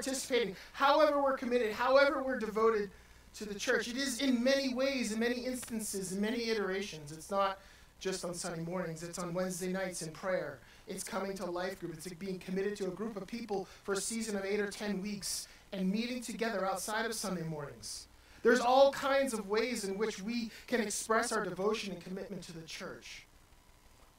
participating, however we're committed, however we're devoted to the church. It is in many ways, in many instances, in many iterations. It's not just on Sunday mornings, it's on Wednesday nights in prayer. It's coming to a life group. It's being committed to a group of people for a season of eight or ten weeks and meeting together outside of Sunday mornings. There's all kinds of ways in which we can express our devotion and commitment to the church.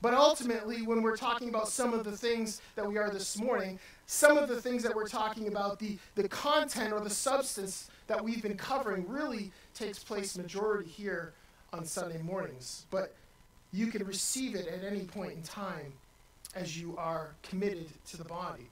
But ultimately, when we're talking about some of the things that we are this morning, some of the things that we're talking about, the, the content or the substance that we've been covering really takes place majority here on Sunday mornings. But you can receive it at any point in time as you are committed to the body.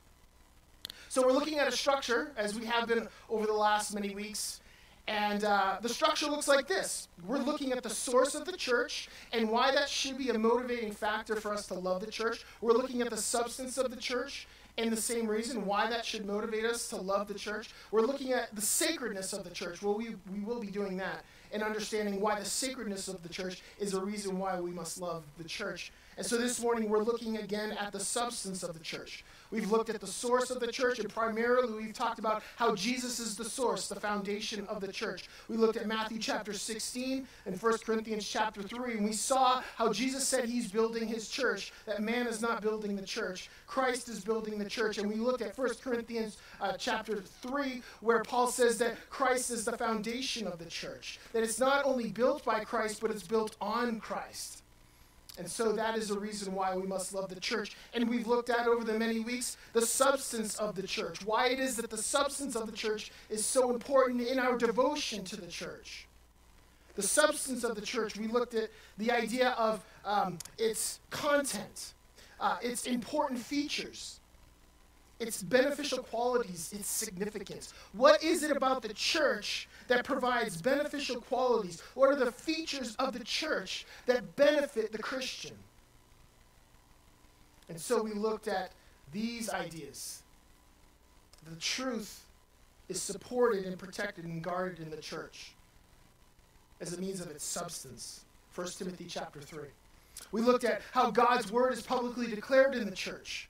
So we're looking at a structure, as we have been over the last many weeks. And uh, the structure looks like this. We're looking at the source of the church and why that should be a motivating factor for us to love the church. We're looking at the substance of the church and the same reason why that should motivate us to love the church. We're looking at the sacredness of the church. Well, we, we will be doing that and understanding why the sacredness of the church is a reason why we must love the church. And so this morning we're looking again at the substance of the church. We've looked at the source of the church, and primarily we've talked about how Jesus is the source, the foundation of the church. We looked at Matthew chapter 16 and 1 Corinthians chapter 3, and we saw how Jesus said he's building his church, that man is not building the church. Christ is building the church. And we looked at 1 Corinthians uh, chapter 3, where Paul says that Christ is the foundation of the church, that it's not only built by Christ, but it's built on Christ. And so that is a reason why we must love the church. And we've looked at over the many weeks the substance of the church, why it is that the substance of the church is so important in our devotion to the church. The substance of the church, we looked at the idea of um, its content, uh, its important features, its beneficial qualities, its significance. What is it about the church that provides beneficial qualities? What are the features of the church that benefit the Christian? And so we looked at these ideas. The truth is supported and protected and guarded in the church as a means of its substance. 1 Timothy chapter 3. We looked at how God's word is publicly declared in the church.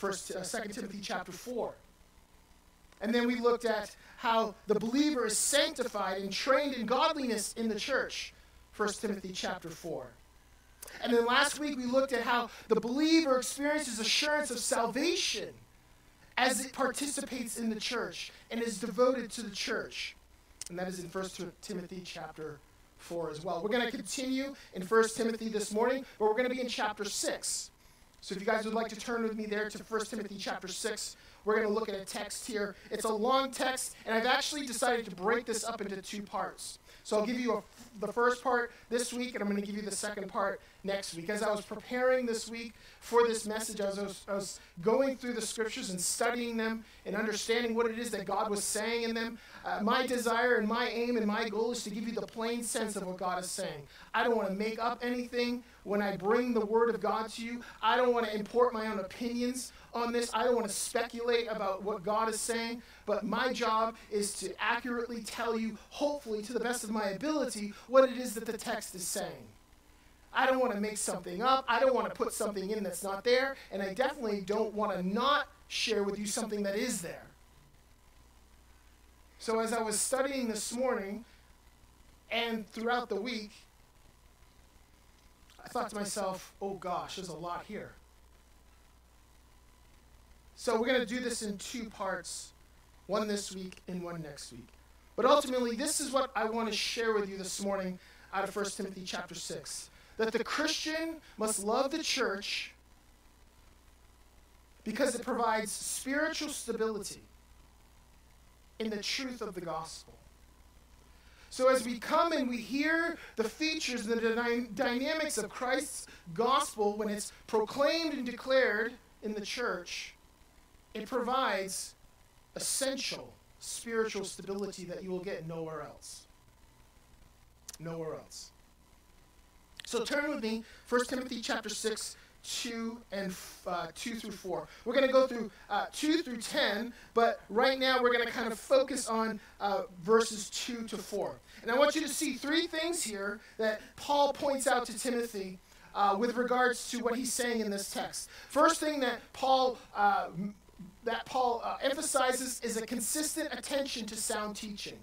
First, uh, 2 Timothy chapter 4. And then we looked at how the believer is sanctified and trained in godliness in the church. 1 Timothy chapter 4. And then last week we looked at how the believer experiences assurance of salvation as it participates in the church and is devoted to the church. And that is in 1 Timothy chapter 4 as well. We're going to continue in 1 Timothy this morning, but we're going to be in chapter 6. So if you guys would like to turn with me there to 1 Timothy chapter 6, we're going to look at a text here. It's a long text, and I've actually decided to break this up into two parts. So I'll give you a, the first part this week, and I'm going to give you the second part next week. As I was preparing this week for this message, as I was, I was going through the scriptures and studying them and understanding what it is that God was saying in them, uh, my desire and my aim and my goal is to give you the plain sense of what God is saying. I don't want to make up anything when I bring the Word of God to you. I don't want to import my own opinions on this. I don't want to speculate about what God is saying, but my job is to accurately tell you, hopefully to the best of my ability, what it is that the text is saying. I don't want to make something up. I don't want to put something in that's not there. And I definitely don't want to not share with you something that is there. So as I was studying this morning and throughout the week, I thought to myself, oh gosh, there's a lot here. So we're going to do this in two parts one this week and one next week. But ultimately, this is what I want to share with you this morning out of 1 Timothy chapter 6 that the Christian must love the church because it provides spiritual stability in the truth of the gospel. So, as we come and we hear the features and the dy- dynamics of Christ's gospel when it's proclaimed and declared in the church, it provides essential spiritual stability that you will get nowhere else. Nowhere else. So turn with me, 1 Timothy chapter 6, 2 and uh, 2 through 4. We're going to go through uh, 2 through 10, but right now we're going to kind of focus on uh, verses 2 to 4. And I want you to see three things here that Paul points out to Timothy uh, with regards to what he's saying in this text. First thing that Paul uh, that Paul uh, emphasizes is a consistent attention to sound teaching.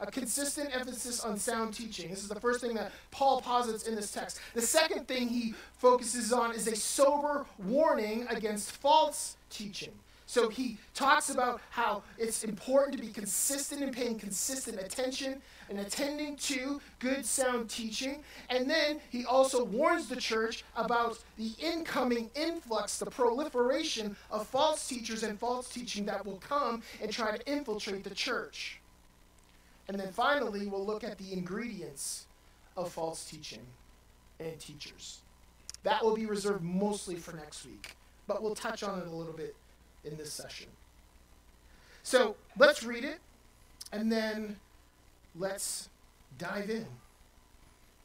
A consistent emphasis on sound teaching. This is the first thing that Paul posits in this text. The second thing he focuses on is a sober warning against false teaching. So he talks about how it's important to be consistent in paying consistent attention and attending to good sound teaching. And then he also warns the church about the incoming influx, the proliferation of false teachers and false teaching that will come and try to infiltrate the church. And then finally, we'll look at the ingredients of false teaching and teachers. That will be reserved mostly for next week, but we'll touch on it a little bit in this session. So let's read it, and then let's dive in.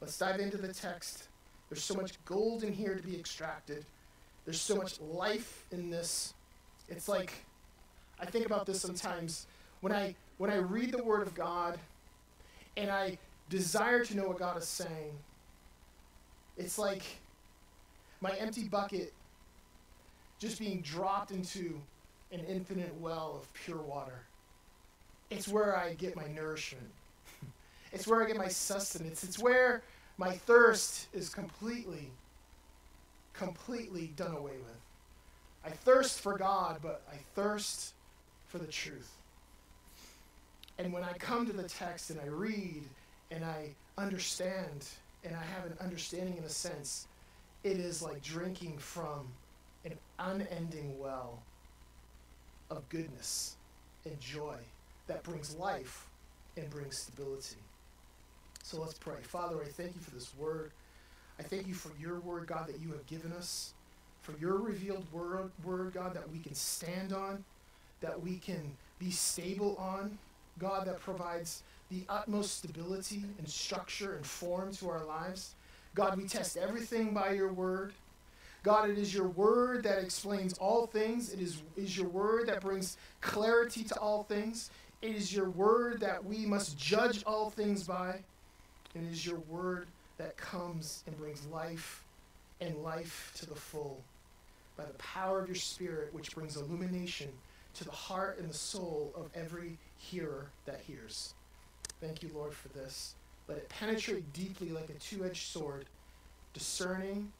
Let's dive into the text. There's so much gold in here to be extracted. There's so much life in this. It's like I think about this sometimes when I when I read the word of God and I desire to know what God is saying. It's like my empty bucket just being dropped into an infinite well of pure water. It's where I get my nourishment. It's where I get my sustenance. It's where my thirst is completely, completely done away with. I thirst for God, but I thirst for the truth. And when I come to the text and I read and I understand and I have an understanding in a sense, it is like drinking from an unending well of goodness and joy that brings life and brings stability. So let's pray. Father, I thank you for this word. I thank you for your word, God, that you have given us, for your revealed word, word, God, that we can stand on, that we can be stable on, God, that provides the utmost stability and structure and form to our lives. God, we test everything by your word. God, it is your word that explains all things. It is, is your word that brings clarity to all things. It is your word that we must judge all things by. It is your word that comes and brings life and life to the full by the power of your spirit, which brings illumination to the heart and the soul of every hearer that hears. Thank you, Lord, for this. Let it penetrate deeply like a two edged sword, discerning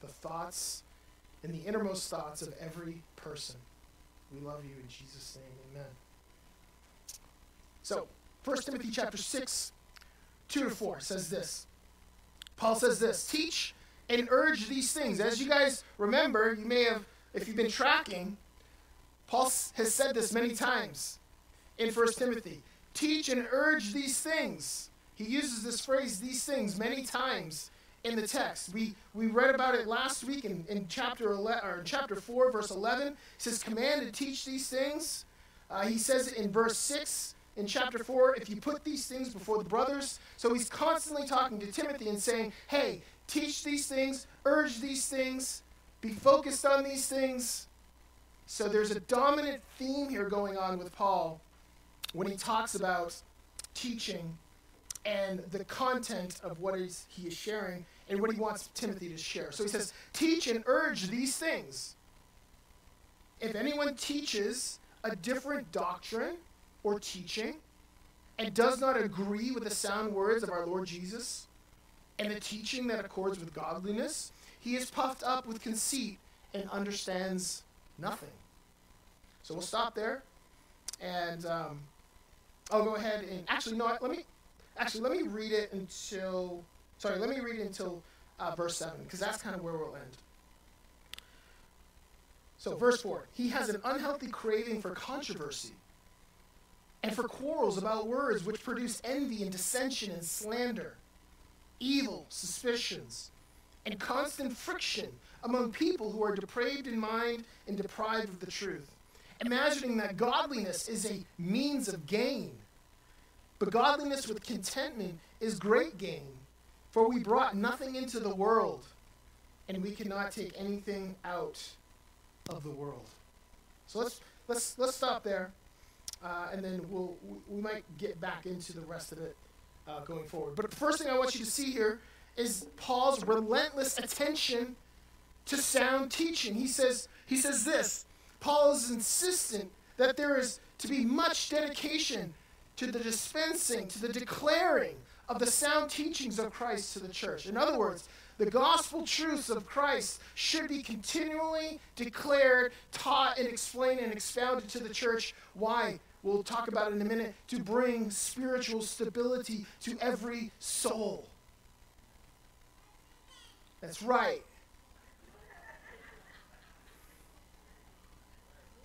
the thoughts and the innermost thoughts of every person. We love you in Jesus' name. Amen. So, 1 Timothy chapter 6, 2 to 4 says this. Paul says this Teach and urge these things. As you guys remember, you may have, if you've been tracking, Paul has said this many times in 1 Timothy. Teach and urge these things. He uses this phrase, these things, many times in the text. We, we read about it last week in, in chapter 11, or chapter 4, verse 11. He says, command to teach these things. Uh, he says it in verse 6 in chapter 4, if you put these things before the brothers. So he's constantly talking to Timothy and saying, hey, teach these things, urge these things, be focused on these things. So there's a dominant theme here going on with Paul when he talks about teaching and the content of what is, he is sharing and what he wants Timothy to share. So he says, Teach and urge these things. If anyone teaches a different doctrine or teaching and does not agree with the sound words of our Lord Jesus and the teaching that accords with godliness, he is puffed up with conceit and understands nothing. So we'll stop there. And um, I'll go ahead and actually, no, let me Actually, let me read it until. Sorry, let me read it until uh, verse 7, because that's kind of where we'll end. So, verse 4 He has an unhealthy craving for controversy and for quarrels about words which produce envy and dissension and slander, evil suspicions, and constant friction among people who are depraved in mind and deprived of the truth, imagining that godliness is a means of gain. But godliness with contentment is great gain, for we brought nothing into the world, and we cannot take anything out of the world. So let's let's let's stop there, uh, and then we'll we might get back into the rest of it uh, going forward. But the first thing I want you to see here is Paul's relentless attention to sound teaching. He says he says this: Paul is insistent that there is to be much dedication to the dispensing, to the declaring of the sound teachings of Christ to the church. In other words, the gospel truths of Christ should be continually declared, taught, and explained and expounded to the church. Why? We'll talk about it in a minute. To bring spiritual stability to every soul. That's right.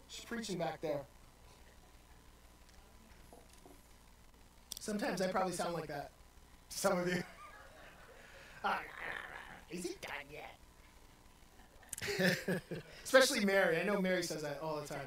She's preaching back there. Sometimes I probably sound like that some of you. Ah, is he done yet? Especially Mary. I know Mary says that all the time.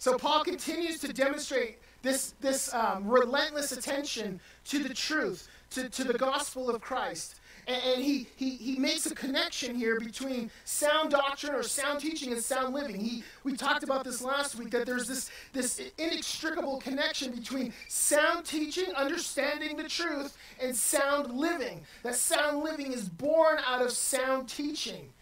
So Paul continues to demonstrate this, this um, relentless attention to the truth, to, to the gospel of Christ. And, and he, he, he makes a connection here between sound doctrine or sound teaching and sound living. He, we talked about this last week that there's this, this inextricable connection between sound teaching, understanding the truth, and sound living. That sound living is born out of sound teaching.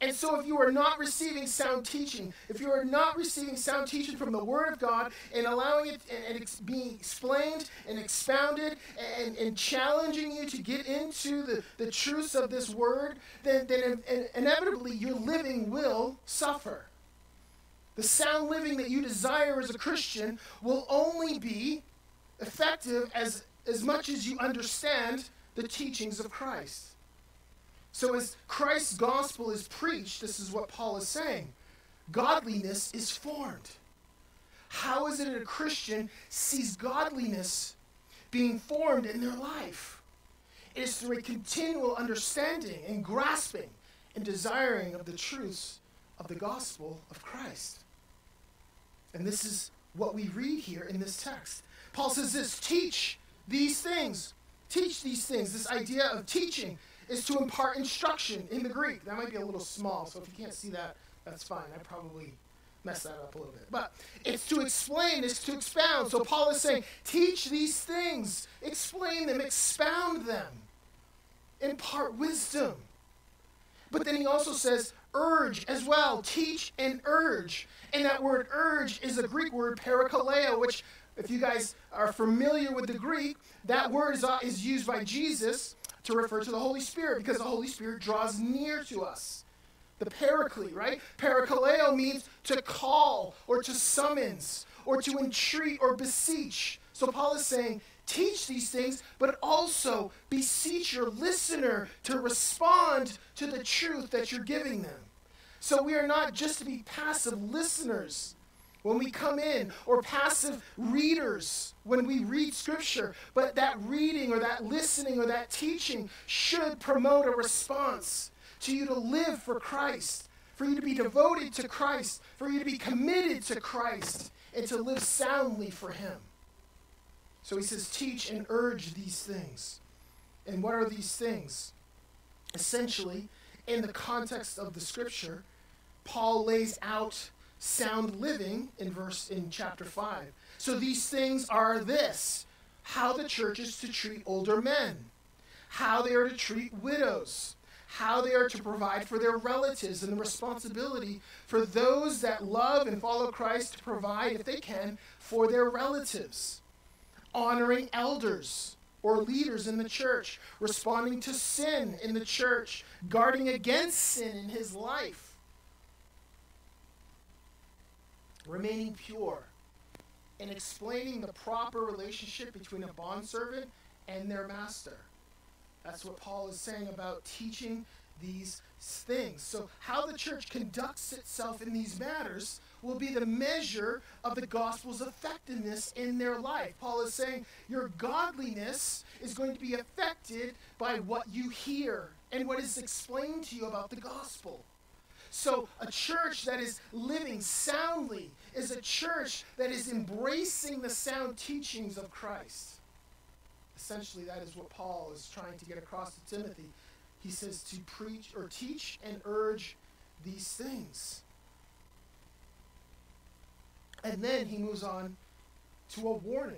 And so, if you are not receiving sound teaching, if you are not receiving sound teaching from the Word of God and allowing it and, and ex- being explained and expounded and, and challenging you to get into the, the truths of this Word, then, then in, in, inevitably your living will suffer. The sound living that you desire as a Christian will only be effective as, as much as you understand the teachings of Christ. So, as Christ's gospel is preached, this is what Paul is saying godliness is formed. How is it that a Christian sees godliness being formed in their life? It is through a continual understanding and grasping and desiring of the truths of the gospel of Christ. And this is what we read here in this text. Paul says this teach these things. Teach these things. This idea of teaching is to impart instruction in the Greek. That might be a little small, so if you can't see that, that's fine. I probably messed that up a little bit. But it's to explain, it's to expound. So Paul is saying, teach these things, explain them, expound them, impart wisdom. But then he also says, urge as well, teach and urge. And that word urge is a Greek word, parakaleo, which, if you guys are familiar with the Greek, that word is, uh, is used by Jesus to refer to the Holy Spirit because the Holy Spirit draws near to us. The paraclete, right? Parakaleo means to call or to summons or to entreat or beseech. So Paul is saying, teach these things, but also beseech your listener to respond to the truth that you're giving them. So we are not just to be passive listeners, when we come in, or passive readers when we read Scripture. But that reading, or that listening, or that teaching should promote a response to you to live for Christ, for you to be devoted to Christ, for you to be committed to Christ, and to live soundly for Him. So he says, teach and urge these things. And what are these things? Essentially, in the context of the Scripture, Paul lays out sound living in verse in chapter 5. So these things are this how the church is to treat older men, how they are to treat widows, how they are to provide for their relatives, and the responsibility for those that love and follow Christ to provide, if they can, for their relatives. Honoring elders or leaders in the church, responding to sin in the church, guarding against sin in his life remaining pure, and explaining the proper relationship between a bondservant and their master. That's what Paul is saying about teaching these things. So, how the church conducts itself in these matters will be the measure of the gospel's effectiveness in their life. Paul is saying your godliness is going to be affected by what you hear and what is explained to you about the gospel. So, a church that is living soundly is a church that is embracing the sound teachings of Christ. Essentially, that is what Paul is trying to get across to Timothy. He says to preach or teach and urge these things. And then he moves on to a warning.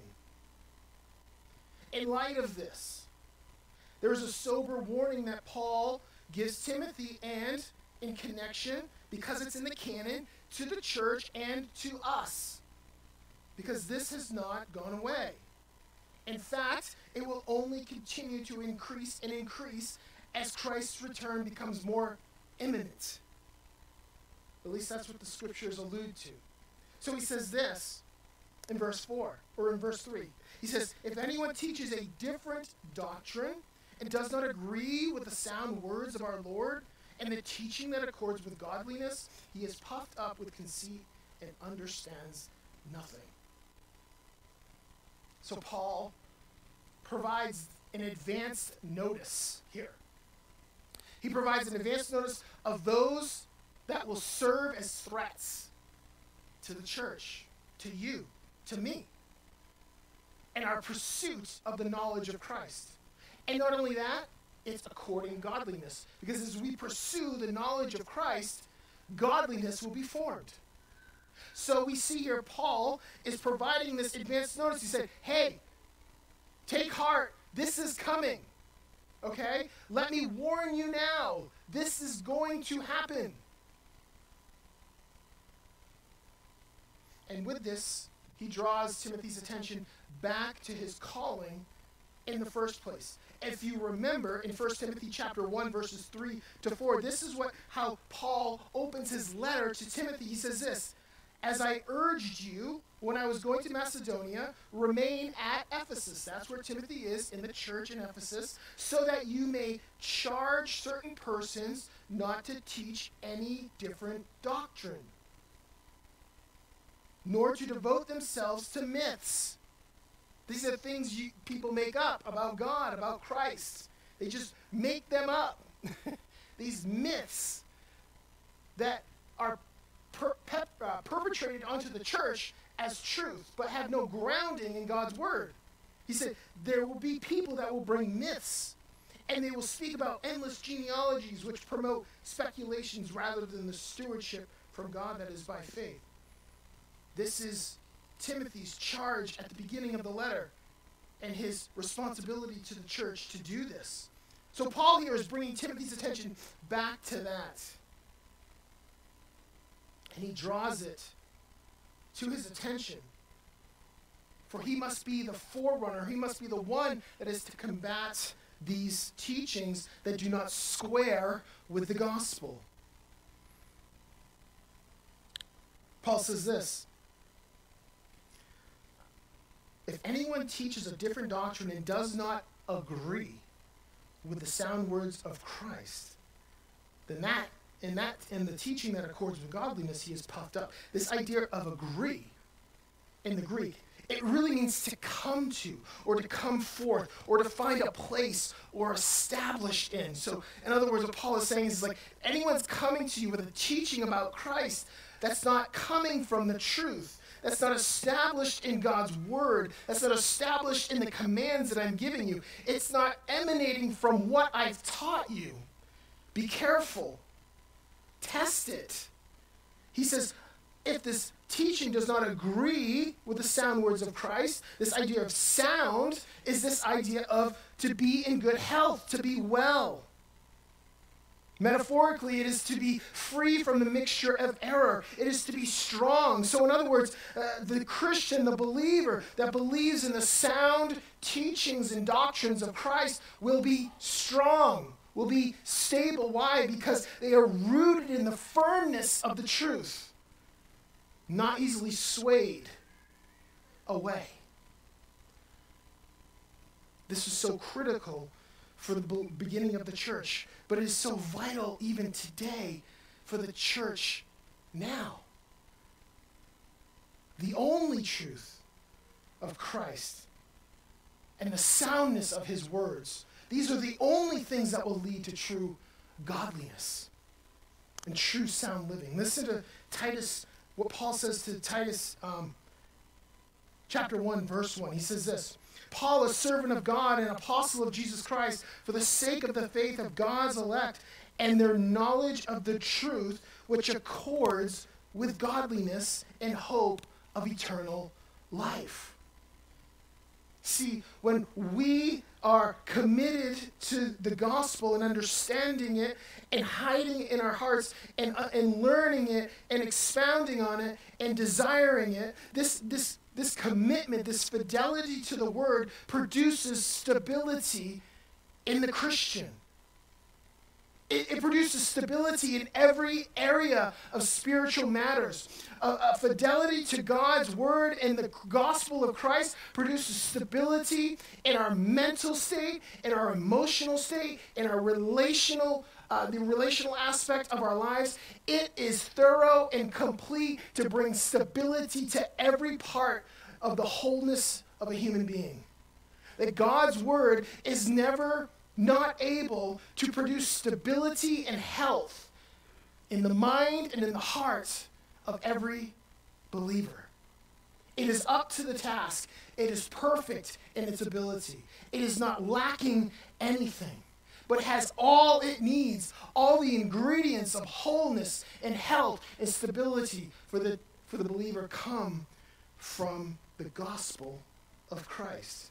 In light of this, there's a sober warning that Paul gives Timothy and in connection, because it's in the canon, to the church and to us. Because this has not gone away. In fact, it will only continue to increase and increase as Christ's return becomes more imminent. At least that's what the scriptures allude to. So he says this in verse 4 or in verse 3. He says, If anyone teaches a different doctrine and does not agree with the sound words of our Lord and the teaching that accords with godliness, he is puffed up with conceit and understands nothing. So Paul provides an advanced notice here. He provides an advanced notice of those that will serve as threats to the church, to you, to me, and our pursuit of the knowledge of Christ. And not only that, it's according godliness. Because as we pursue the knowledge of Christ, godliness will be formed. So we see here Paul is providing this advanced notice. He said, Hey, take heart, this is coming. Okay? Let me warn you now, this is going to happen. And with this, he draws Timothy's attention back to his calling in the first place. If you remember in 1 Timothy chapter 1 verses 3 to 4, this is what how Paul opens his letter to Timothy. He says this, as I urged you when I was going to Macedonia, remain at Ephesus. That's where Timothy is in the church in Ephesus, so that you may charge certain persons not to teach any different doctrine, nor to devote themselves to myths. These are things you, people make up about God, about Christ. They just make them up. These myths that are per, pep, uh, perpetrated onto the church as truth, but have no grounding in God's word. He said, There will be people that will bring myths, and they will speak about endless genealogies which promote speculations rather than the stewardship from God that is by faith. This is Timothy's charge at the beginning of the letter and his responsibility to the church to do this. So, Paul here is bringing Timothy's attention back to that. And he draws it to his attention. For he must be the forerunner, he must be the one that is to combat these teachings that do not square with the gospel. Paul says this If anyone teaches a different doctrine and does not agree with the sound words of Christ, then that in that in the teaching that accords with godliness, he is puffed up. This idea of agree in the Greek, it really means to come to, or to come forth, or to find a place or established in. So, in other words, what Paul is saying is like anyone's coming to you with a teaching about Christ that's not coming from the truth. That's not established in God's word. That's not established in the commands that I'm giving you. It's not emanating from what I've taught you. Be careful test it. He says, if this teaching does not agree with the sound words of Christ, this idea of sound is this idea of to be in good health, to be well. Metaphorically, it is to be free from the mixture of error. It is to be strong. So, in other words, uh, the Christian, the believer that believes in the sound teachings and doctrines of Christ will be strong will be stable. Why? Because they are rooted in the firmness of the truth, not easily swayed away. This is so critical for the beginning of the church, but it is so vital even today for the church now. The only truth of Christ and the soundness of his words these are the only things that will lead to true godliness and true sound living. Listen to Titus, what Paul says to Titus um, chapter 1, verse 1. He says this Paul, a servant of God and apostle of Jesus Christ, for the sake of the faith of God's elect and their knowledge of the truth, which accords with godliness and hope of eternal life. See, when we are committed to the gospel and understanding it and hiding it in our hearts and, uh, and learning it and expounding on it and desiring it, this, this, this commitment, this fidelity to the word produces stability in the Christian. It, it, produces stability in every area of spiritual matters. A, a, fidelity to God's word and the gospel of Christ produces stability in our mental state, in our emotional state, in our relational, uh, the relational aspect of our lives. It is thorough and complete to bring stability to every part of the wholeness of a human being. That God's word is never not able to produce stability and health in the mind and in the heart of every believer. It is up to the task. It is perfect in its ability. It is not lacking anything, but has all it needs, all the ingredients of wholeness and health and stability for the, for the believer come from the gospel of Christ.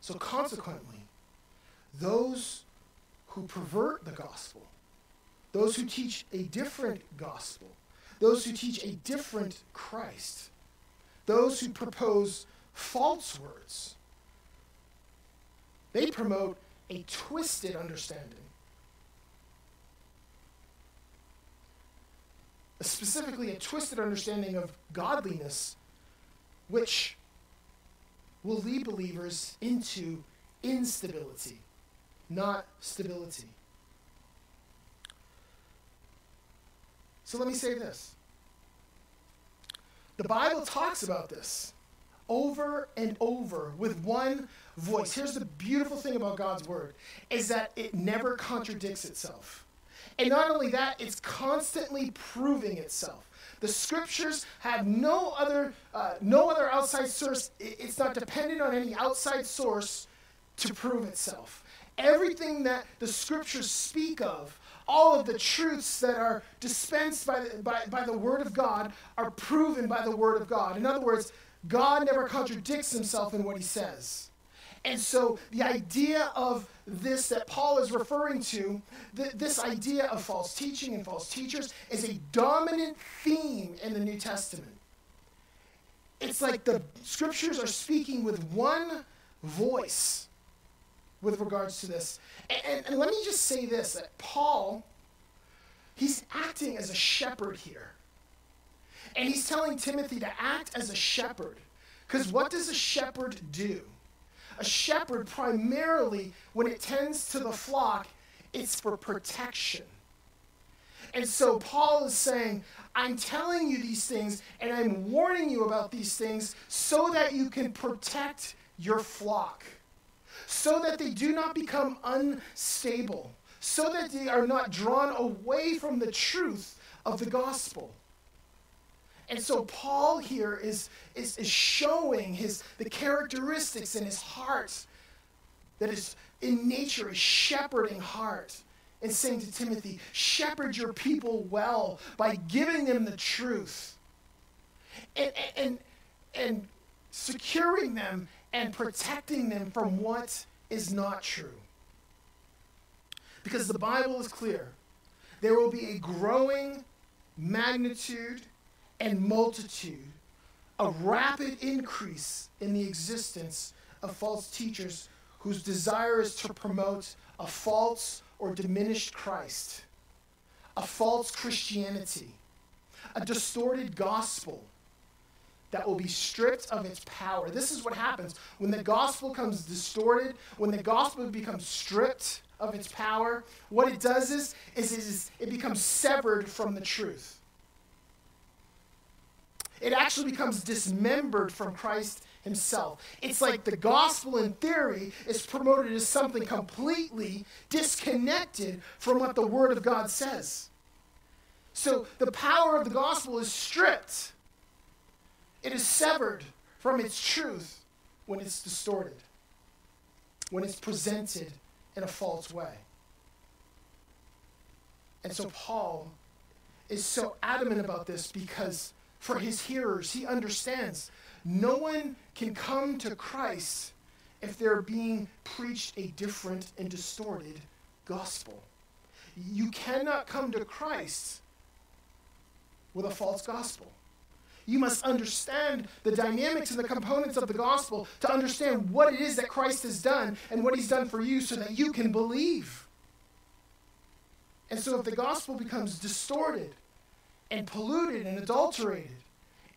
So, consequently, those who pervert the gospel, those who teach a different gospel, those who teach a different Christ, those who propose false words, they promote a twisted understanding. Specifically, a twisted understanding of godliness, which will lead believers into instability, not stability. So let me say this. The Bible talks about this over and over with one voice. Here's the beautiful thing about God's word is that it never contradicts itself. And not only that, it's constantly proving itself. The scriptures have no other, uh, no other outside source. It's not dependent on any outside source to prove itself. Everything that the scriptures speak of, all of the truths that are dispensed by the, by, by the Word of God, are proven by the Word of God. In other words, God never contradicts himself in what he says. And so the idea of this that Paul is referring to, th- this idea of false teaching and false teachers, is a dominant theme in the New Testament. It's like the scriptures are speaking with one voice with regards to this. And, and, and let me just say this that Paul, he's acting as a shepherd here. And he's telling Timothy to act as a shepherd. Because what does a shepherd do? A shepherd primarily, when it tends to the flock, it's for protection. And so Paul is saying, I'm telling you these things and I'm warning you about these things so that you can protect your flock, so that they do not become unstable, so that they are not drawn away from the truth of the gospel. And so Paul here is, is, is showing his, the characteristics in his heart that is in nature a shepherding heart and saying to Timothy, shepherd your people well by giving them the truth and, and, and securing them and protecting them from what is not true. Because the Bible is clear. There will be a growing magnitude and multitude, a rapid increase in the existence of false teachers whose desire is to promote a false or diminished Christ, a false Christianity, a distorted gospel that will be stripped of its power. This is what happens when the gospel becomes distorted, when the gospel becomes stripped of its power. What it does is, is, is it becomes severed from the truth it actually becomes dismembered from Christ himself. It's like the gospel in theory is promoted as something completely disconnected from what the Word of God says. So the power of the gospel is stripped, it is severed from its truth when it's distorted, when it's presented in a false way. And so Paul is so adamant about this because for his hearers. He understands. No one can come to Christ if they're being preached a different and distorted gospel. You cannot come to Christ with a false gospel. You must understand the dynamics and the components of the gospel to understand what it is that Christ has done and what he's done for you so that you can believe. And so if the gospel becomes distorted and polluted and adulterated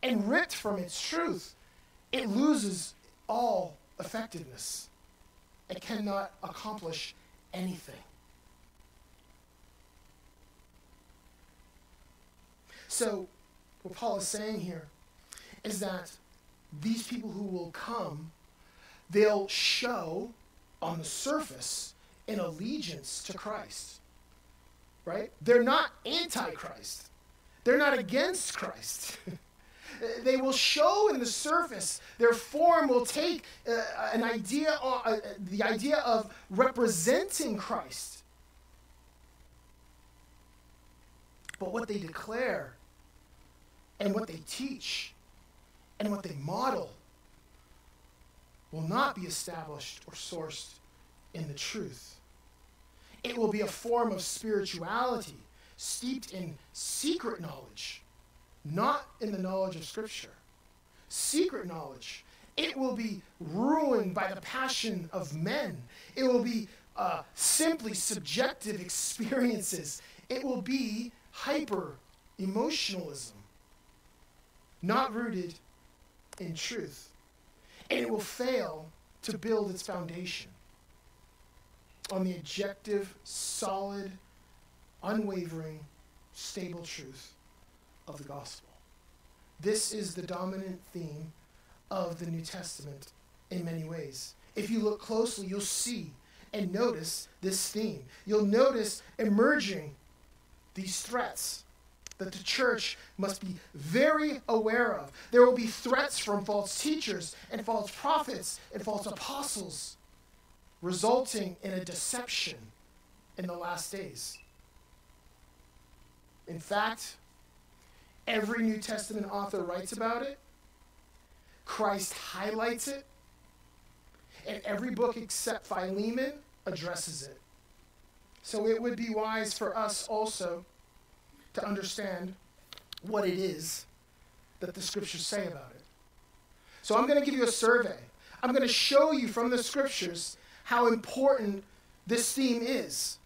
and ripped from its truth, it loses all effectiveness. It cannot accomplish anything. So, what Paul is saying here is that these people who will come, they'll show on the surface an allegiance to Christ. Right? They're not anti Christ, they're not against Christ. they will show in the surface. Their form will take uh, an idea, uh, the idea of representing Christ. But what they declare and what they teach and what they model will not be established or sourced in the truth. It will be a form of spirituality steeped in secret knowledge, not in the knowledge of Scripture. Secret knowledge. It will be ruined by the passion of men. It will be uh, simply subjective experiences. It will be hyper emotionalism not rooted in truth. And it will fail to build its foundation on the objective, solid, unwavering, stable truth of the gospel. This is the dominant theme of the New Testament in many ways. If you look closely, you'll see and notice this theme. You'll notice emerging these threats that the church must be very aware of. There will be threats from false teachers and false prophets and false apostles, resulting in a deception in the last days. In fact, every New Testament author writes about it, Christ highlights it, and every book except Philemon addresses it. So it would be wise for us also to understand what it is that the scriptures say about it. So I'm going to give you a survey. I'm going to show you from the scriptures how important this theme is.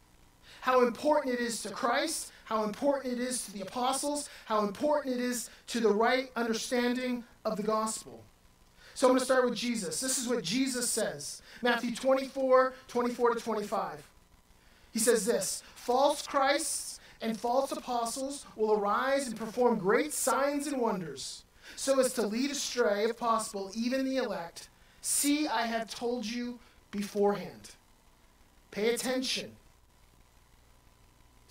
How important it is to Christ, how important it is to the apostles, how important it is to the right understanding of the gospel. So I'm going to start with Jesus. This is what Jesus says Matthew 24, 24 to 25. He says this False Christs and false apostles will arise and perform great signs and wonders, so as to lead astray, if possible, even the elect. See, I have told you beforehand. Pay attention.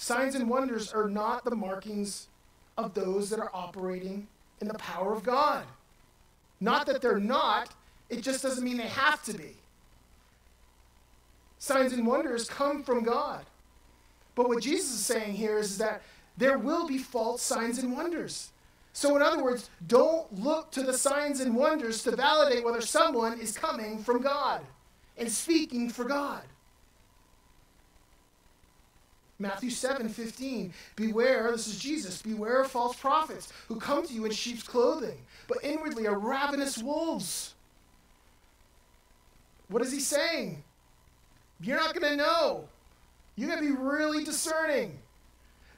Signs and wonders are not the markings of those that are operating in the power of God. Not that they're not, it just doesn't mean they have to be. Signs and wonders come from God. But what Jesus is saying here is that there will be false signs and wonders. So, in other words, don't look to the signs and wonders to validate whether someone is coming from God and speaking for God. Matthew 7 15. Beware, this is Jesus, beware of false prophets who come to you in sheep's clothing, but inwardly are ravenous wolves. What is he saying? You're not going to know You're going to be really discerning.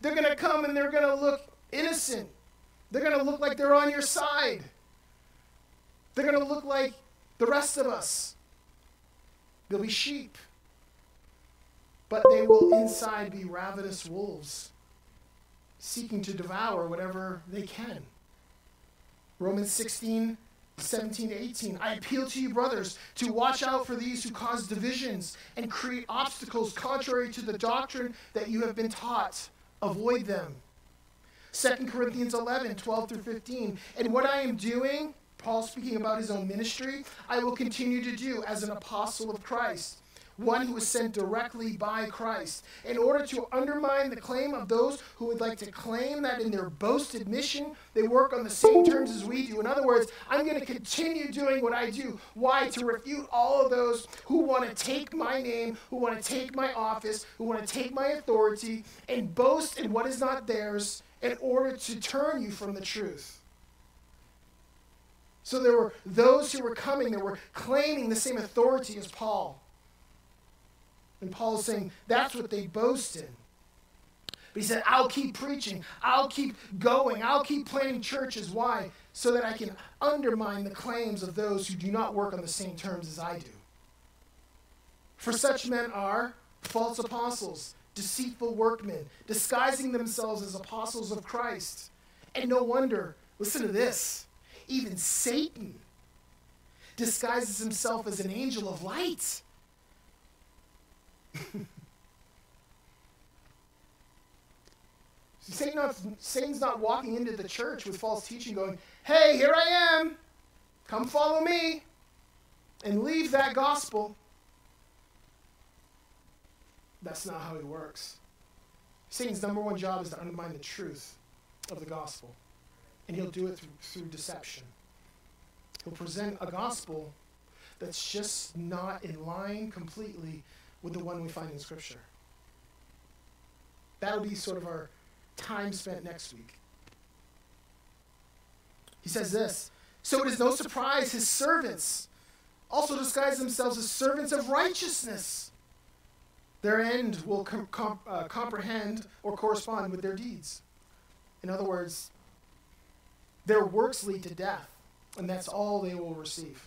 They're going to come and they're going to look innocent. They're going to look like they're on your side. They're going to look like the rest of us. They'll be sheep. But they will inside be ravenous wolves, seeking to devour whatever they can. Romans 16 17 to 18. I appeal to you, brothers, to watch out for these who cause divisions and create obstacles contrary to the doctrine that you have been taught. Avoid them. 2 Corinthians 11, 12 through 15. And what I am doing, Paul speaking about his own ministry, I will continue to do as an apostle of Christ. One who was sent directly by Christ, in order to undermine the claim of those who would like to claim that in their boasted mission they work on the same terms as we do. In other words, I'm going to continue doing what I do. Why? To refute all of those who want to take my name, who want to take my office, who want to take my authority, and boast in what is not theirs in order to turn you from the truth. So there were those who were coming that were claiming the same authority as Paul. And Paul is saying that's what they boast in. But he said, I'll keep preaching. I'll keep going. I'll keep planting churches. Why? So that I can undermine the claims of those who do not work on the same terms as I do. For such men are false apostles, deceitful workmen, disguising themselves as apostles of Christ. And no wonder, listen to this even Satan disguises himself as an angel of light. Satan not, Satan's not walking into the church with false teaching going, hey, here I am. Come follow me. And leave that gospel. That's not how he works. Satan's number one job is to undermine the truth of the gospel. And he'll do it through, through deception. He'll present a gospel that's just not in line completely with the one we find in Scripture. That'll be sort of our time spent next week. He says this So it is no surprise his servants also disguise themselves as servants of righteousness. Their end will com- uh, comprehend or correspond with their deeds. In other words, their works lead to death, and that's all they will receive.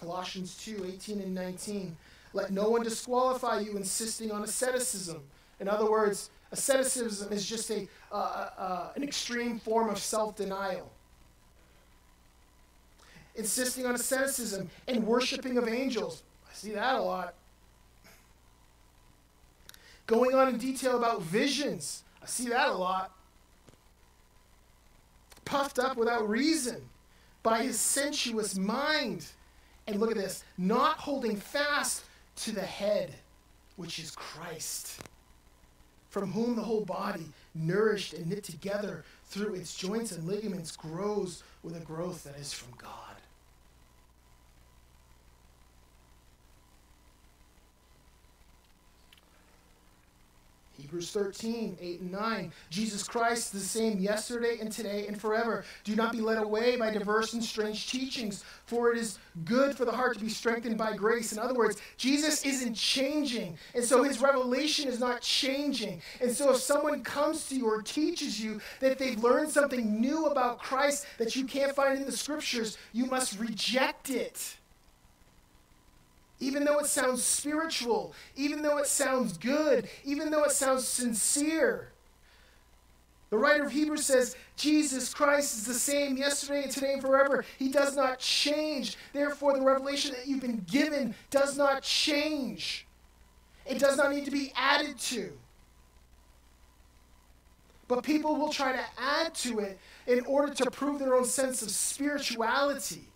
Colossians 2 18 and 19. Let no one disqualify you insisting on asceticism. In other words, asceticism is just a, uh, uh, an extreme form of self denial. Insisting on asceticism and worshiping of angels. I see that a lot. Going on in detail about visions. I see that a lot puffed up without reason by his sensuous mind. And look at this not holding fast to the head, which is Christ, from whom the whole body, nourished and knit together through its joints and ligaments, grows with a growth that is from God. Hebrews 13, 8 and 9. Jesus Christ, the same yesterday and today and forever. Do not be led away by diverse and strange teachings, for it is good for the heart to be strengthened by grace. In other words, Jesus isn't changing, and so his revelation is not changing. And so if someone comes to you or teaches you that they've learned something new about Christ that you can't find in the scriptures, you must reject it even though it sounds spiritual, even though it sounds good, even though it sounds sincere. The writer of Hebrews says, Jesus Christ is the same yesterday and today and forever. He does not change. Therefore, the revelation that you've been given does not change. It does not need to be added to. But people will try to add to it in order to prove their own sense of spirituality.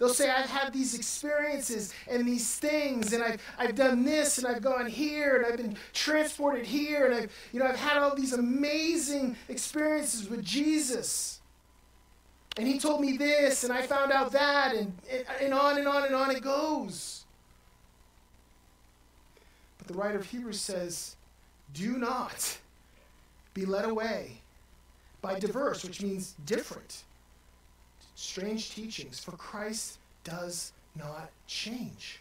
They'll say, I've had these experiences and these things, and I've, I've done this, and I've gone here, and I've been transported here, and I've, you know, I've had all these amazing experiences with Jesus. And he told me this, and I found out that, and, and on and on and on it goes. But the writer of Hebrews says, do not be led away by diverse, which means different strange teachings, for Christ does not change.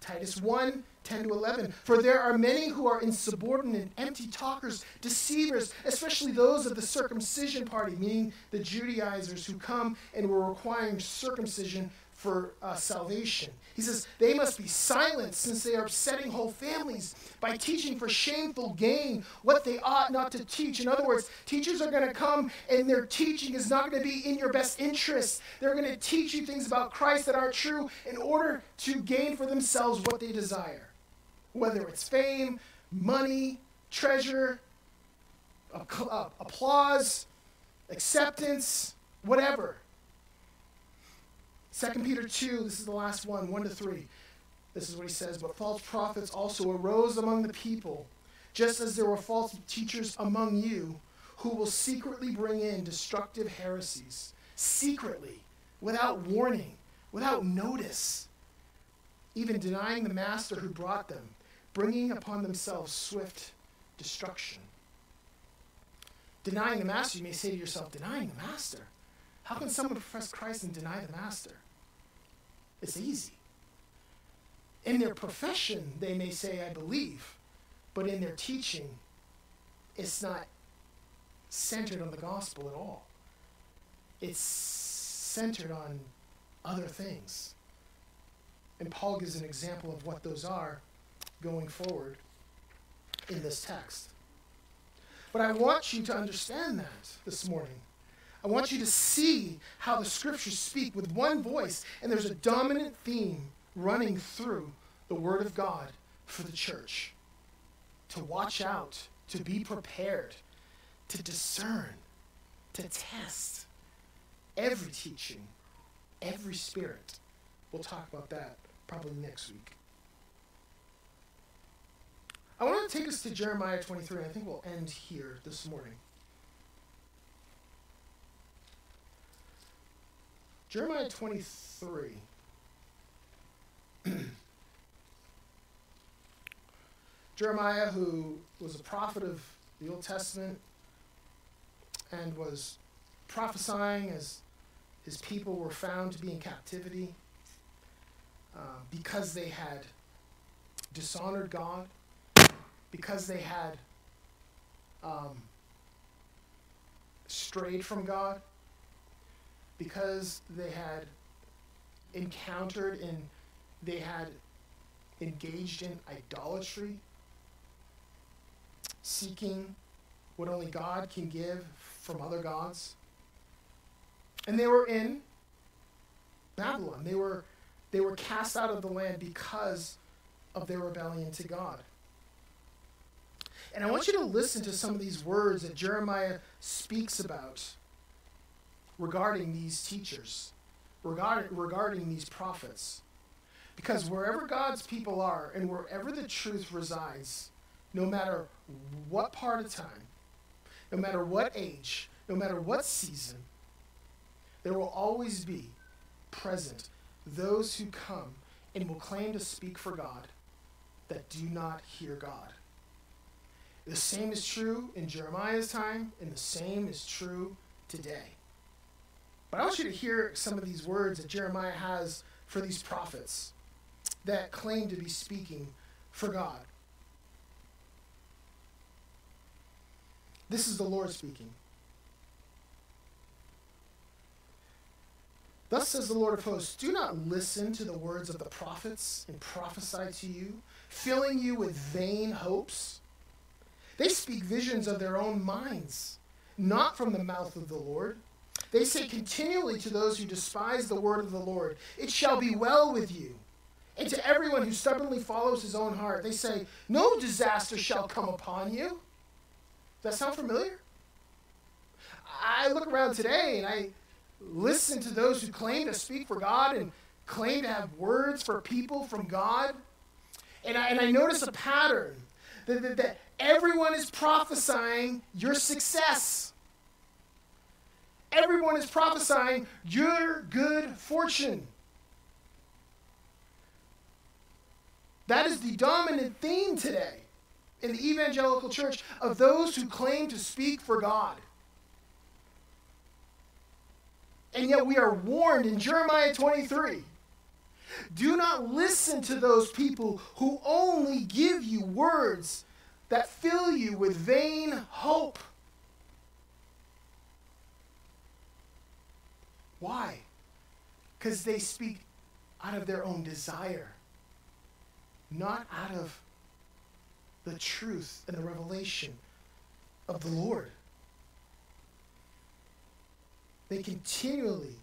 Titus 1 10 to 11. For there are many who are insubordinate, empty talkers, deceivers, especially those of the circumcision party, meaning the Judaizers who come and were requiring circumcision for uh, salvation. He says, They must be silent since they are upsetting whole families by teaching for shameful gain what they ought not to teach. In other words, teachers are going to come and their teaching is not going to be in your best interest. They're going to teach you things about Christ that aren't true in order to gain for themselves what they desire, whether it's fame, money, treasure, applause, acceptance, whatever. 2 Peter 2, this is the last one, 1 to 3. This is what he says But false prophets also arose among the people, just as there were false teachers among you, who will secretly bring in destructive heresies. Secretly, without warning, without notice, even denying the master who brought them, bringing upon themselves swift destruction. Denying the master, you may say to yourself, denying the master? How can someone profess Christ and deny the master? It's easy. In their profession, they may say, I believe, but in their teaching, it's not centered on the gospel at all. It's centered on other things. And Paul gives an example of what those are going forward in this text. But I want you to understand that this morning. I want you to see how the scriptures speak with one voice, and there's a dominant theme running through the Word of God for the church. To watch out, to be prepared, to discern, to test every teaching, every spirit. We'll talk about that probably next week. I want to take us to Jeremiah 23. I think we'll end here this morning. Jeremiah 23. Jeremiah, who was a prophet of the Old Testament and was prophesying as his people were found to be in captivity uh, because they had dishonored God, because they had um, strayed from God because they had encountered and they had engaged in idolatry, seeking what only God can give from other gods. And they were in Babylon. They were, they were cast out of the land because of their rebellion to God. And I want you to listen to some of these words that Jeremiah speaks about regarding these teachers, regarding, regarding these prophets. Because wherever God's people are and wherever the truth resides, no matter what part of time, no matter what age, no matter what season, there will always be present those who come and will claim to speak for God that do not hear God. The same is true in Jeremiah's time, and the same is true today. But I want you to hear some of these words that Jeremiah has for these prophets that claim to be speaking for God. This is the Lord speaking. Thus says the Lord of hosts Do not listen to the words of the prophets and prophesy to you, filling you with vain hopes. They speak visions of their own minds, not from the mouth of the Lord. They say continually to those who despise the word of the Lord, It shall be well with you. And to everyone who stubbornly follows his own heart, they say, No disaster shall come upon you. Does that sound familiar? I look around today and I listen to those who claim to speak for God and claim to have words for people from God. And I, and I notice a pattern that, that, that everyone is prophesying your success. Everyone is prophesying your good fortune. That is the dominant theme today in the evangelical church of those who claim to speak for God. And yet we are warned in Jeremiah 23 do not listen to those people who only give you words that fill you with vain hope. Why? Because they speak out of their own desire, not out of the truth and the revelation of the Lord. They continually,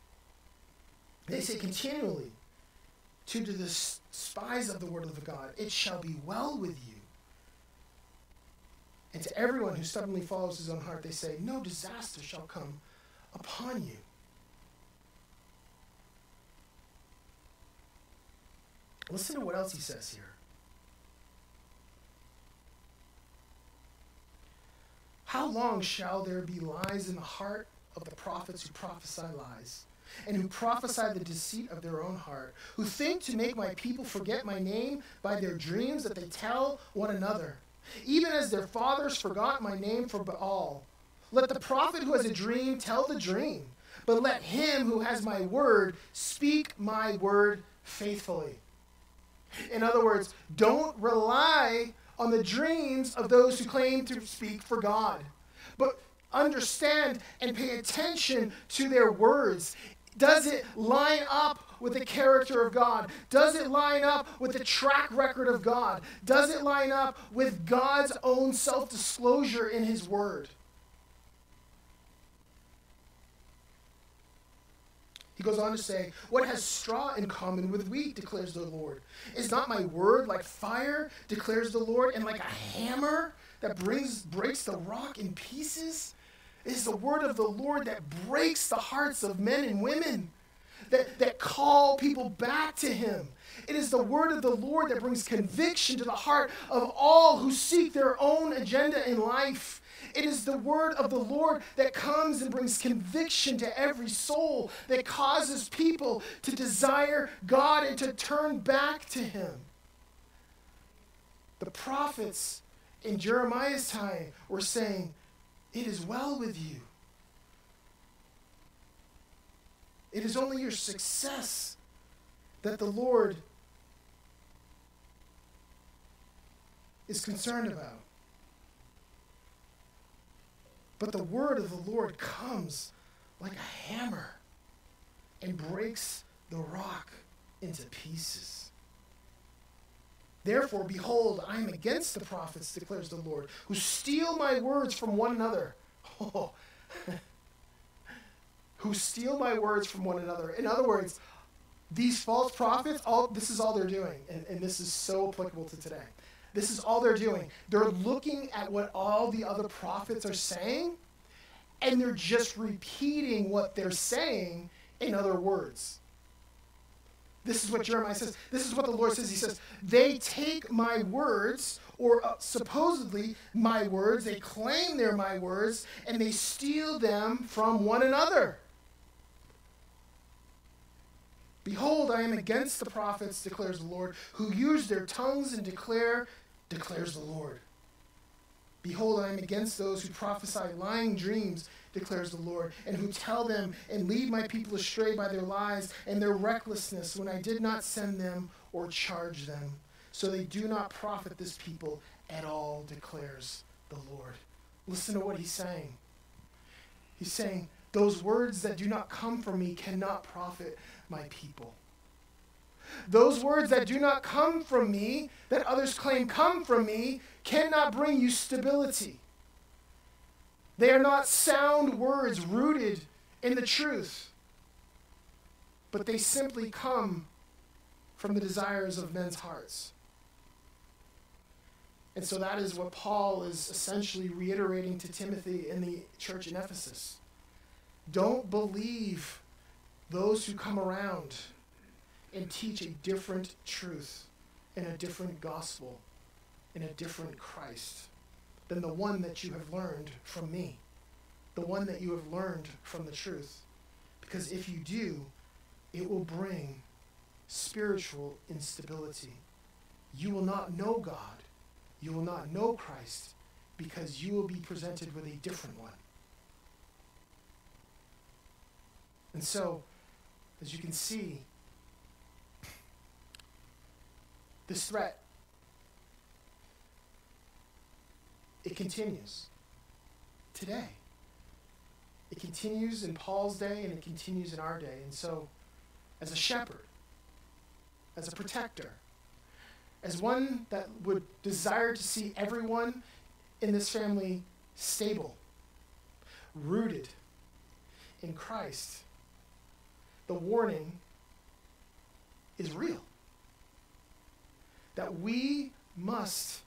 they say continually to the despise of the word of God, it shall be well with you. And to everyone who stubbornly follows his own heart, they say, No disaster shall come upon you. Listen to what else he says here. How long shall there be lies in the heart of the prophets who prophesy lies? and who prophesy the deceit of their own heart, who think to make my people forget my name by their dreams that they tell one another, even as their fathers forgot my name for Baal. Let the prophet who has a dream tell the dream, but let him who has my word speak my word faithfully. In other words, don't rely on the dreams of those who claim to speak for God, but understand and pay attention to their words. Does it line up with the character of God? Does it line up with the track record of God? Does it line up with God's own self disclosure in His Word? He goes on to say, What has straw in common with wheat, declares the Lord? Is not my word like fire, declares the Lord, and like a hammer that brings, breaks the rock in pieces? It is the word of the Lord that breaks the hearts of men and women, that, that call people back to Him. It is the word of the Lord that brings conviction to the heart of all who seek their own agenda in life. It is the word of the Lord that comes and brings conviction to every soul, that causes people to desire God and to turn back to Him. The prophets in Jeremiah's time were saying, It is well with you. It is only your success that the Lord is concerned about. But the word of the Lord comes like a hammer and breaks the rock into pieces. Therefore, behold, I am against the prophets, declares the Lord, who steal my words from one another. Oh. who steal my words from one another. In other words, these false prophets, all this is all they're doing, and, and this is so applicable to today. This is all they're doing. They're looking at what all the other prophets are saying, and they're just repeating what they're saying in other words. This is what Jeremiah says. This is what the Lord says. He says, They take my words, or uh, supposedly my words, they claim they're my words, and they steal them from one another. Behold, I am against the prophets, declares the Lord, who use their tongues and declare declares the Lord. Behold, I am against those who prophesy lying dreams, declares the Lord, and who tell them and lead my people astray by their lies and their recklessness when I did not send them or charge them. So they do not profit this people at all, declares the Lord. Listen to what he's saying. He's saying, Those words that do not come from me cannot profit my people. Those words that do not come from me, that others claim come from me, cannot bring you stability. They are not sound words rooted in the truth, but they simply come from the desires of men's hearts. And so that is what Paul is essentially reiterating to Timothy in the church in Ephesus. Don't believe those who come around and teach a different truth and a different gospel and a different Christ than the one that you have learned from me, the one that you have learned from the truth. Because if you do, it will bring spiritual instability. You will not know God. You will not know Christ because you will be presented with a different one. And so, as you can see, this threat, it continues today. It continues in Paul's day and it continues in our day. And so, as a shepherd, as a protector, as one that would desire to see everyone in this family stable, rooted in Christ. The warning is real that we must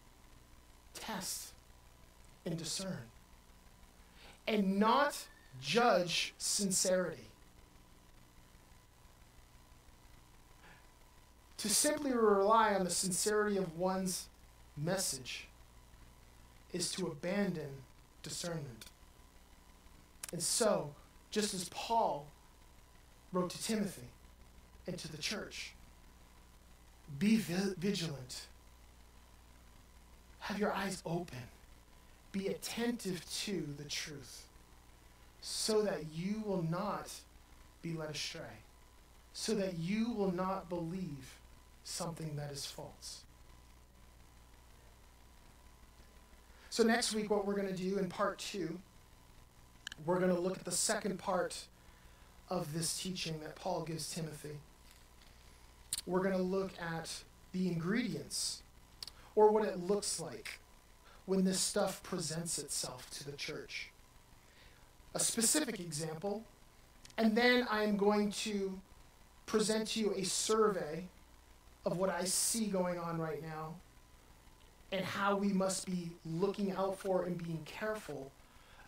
test and discern and not judge sincerity. To simply rely on the sincerity of one's message is to abandon discernment. And so, just as Paul wrote to Timothy and to the church, be vi- vigilant. Have your eyes open. Be attentive to the truth so that you will not be led astray, so that you will not believe something that is false. So, next week, what we're going to do in part two, we're going to look at the second part of this teaching that Paul gives Timothy. We're going to look at the ingredients or what it looks like when this stuff presents itself to the church. A specific example, and then I'm going to present to you a survey of what I see going on right now and how we must be looking out for and being careful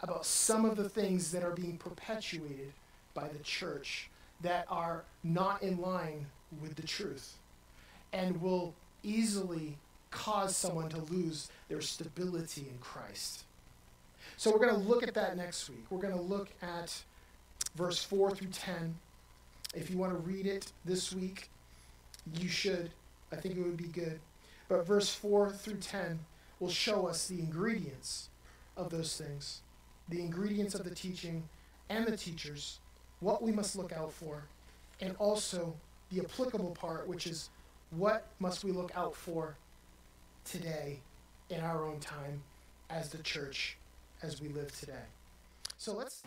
about some of the things that are being perpetuated by the church that are not in line with the truth and will easily cause someone to lose their stability in Christ. So we're going to look at that next week. We're going to look at verse 4 through 10. If you want to read it this week, you should. I think it would be good. But verse 4 through 10 will show us the ingredients of those things, the ingredients of the teaching and the teachers, what we must look out for, and also the applicable part, which is what must we look out for today in our own time as the church as we live today. So let's.